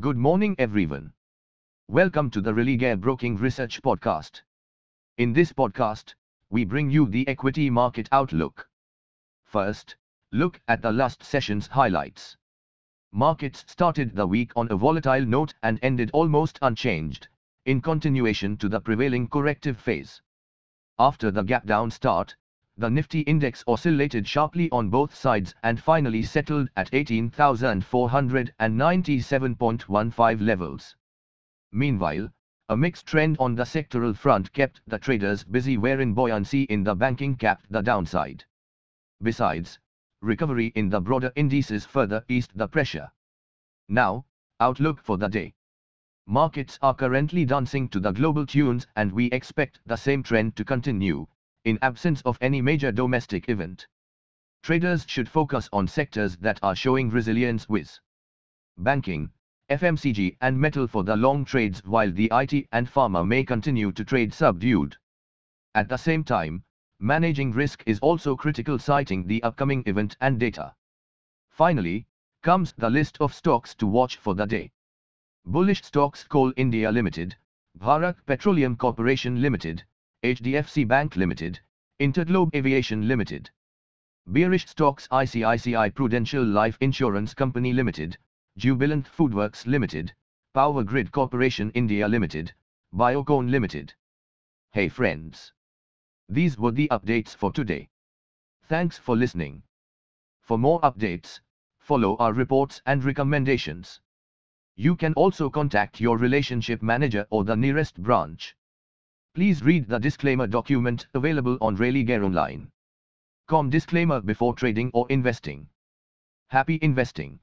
Good morning, everyone. Welcome to the Religare Broking Research Podcast. In this podcast, we bring you the equity market outlook. First, look at the last session's highlights. Markets started the week on a volatile note and ended almost unchanged, in continuation to the prevailing corrective phase. After the gap down start, the Nifty index oscillated sharply on both sides and finally settled at 18,497.15 levels. Meanwhile, a mixed trend on the sectoral front kept the traders busy wherein buoyancy in the banking capped the downside. Besides, recovery in the broader indices further eased the pressure. Now, outlook for the day. Markets are currently dancing to the global tunes and we expect the same trend to continue, in absence of any major domestic event. Traders should focus on sectors that are showing resilience with banking, FMCG and metal for the long trades while the IT and pharma may continue to trade subdued. At the same time, managing risk is also critical citing the upcoming event and data. Finally, comes the list of stocks to watch for the day. Bullish stocks Coal India Limited, Bharat Petroleum Corporation Limited, HDFC Bank Limited, Interglobe Aviation Limited. Bearish stocks ICICI Prudential Life Insurance Company Limited, Jubilant Foodworks Limited, Power Grid Corporation India Limited, Biocon Limited. Hey friends. These were the updates for today. Thanks for listening. For more updates, follow our reports and recommendations. You can also contact your relationship manager or the nearest branch. Please read the disclaimer document available on Online. Com disclaimer before trading or investing. Happy investing.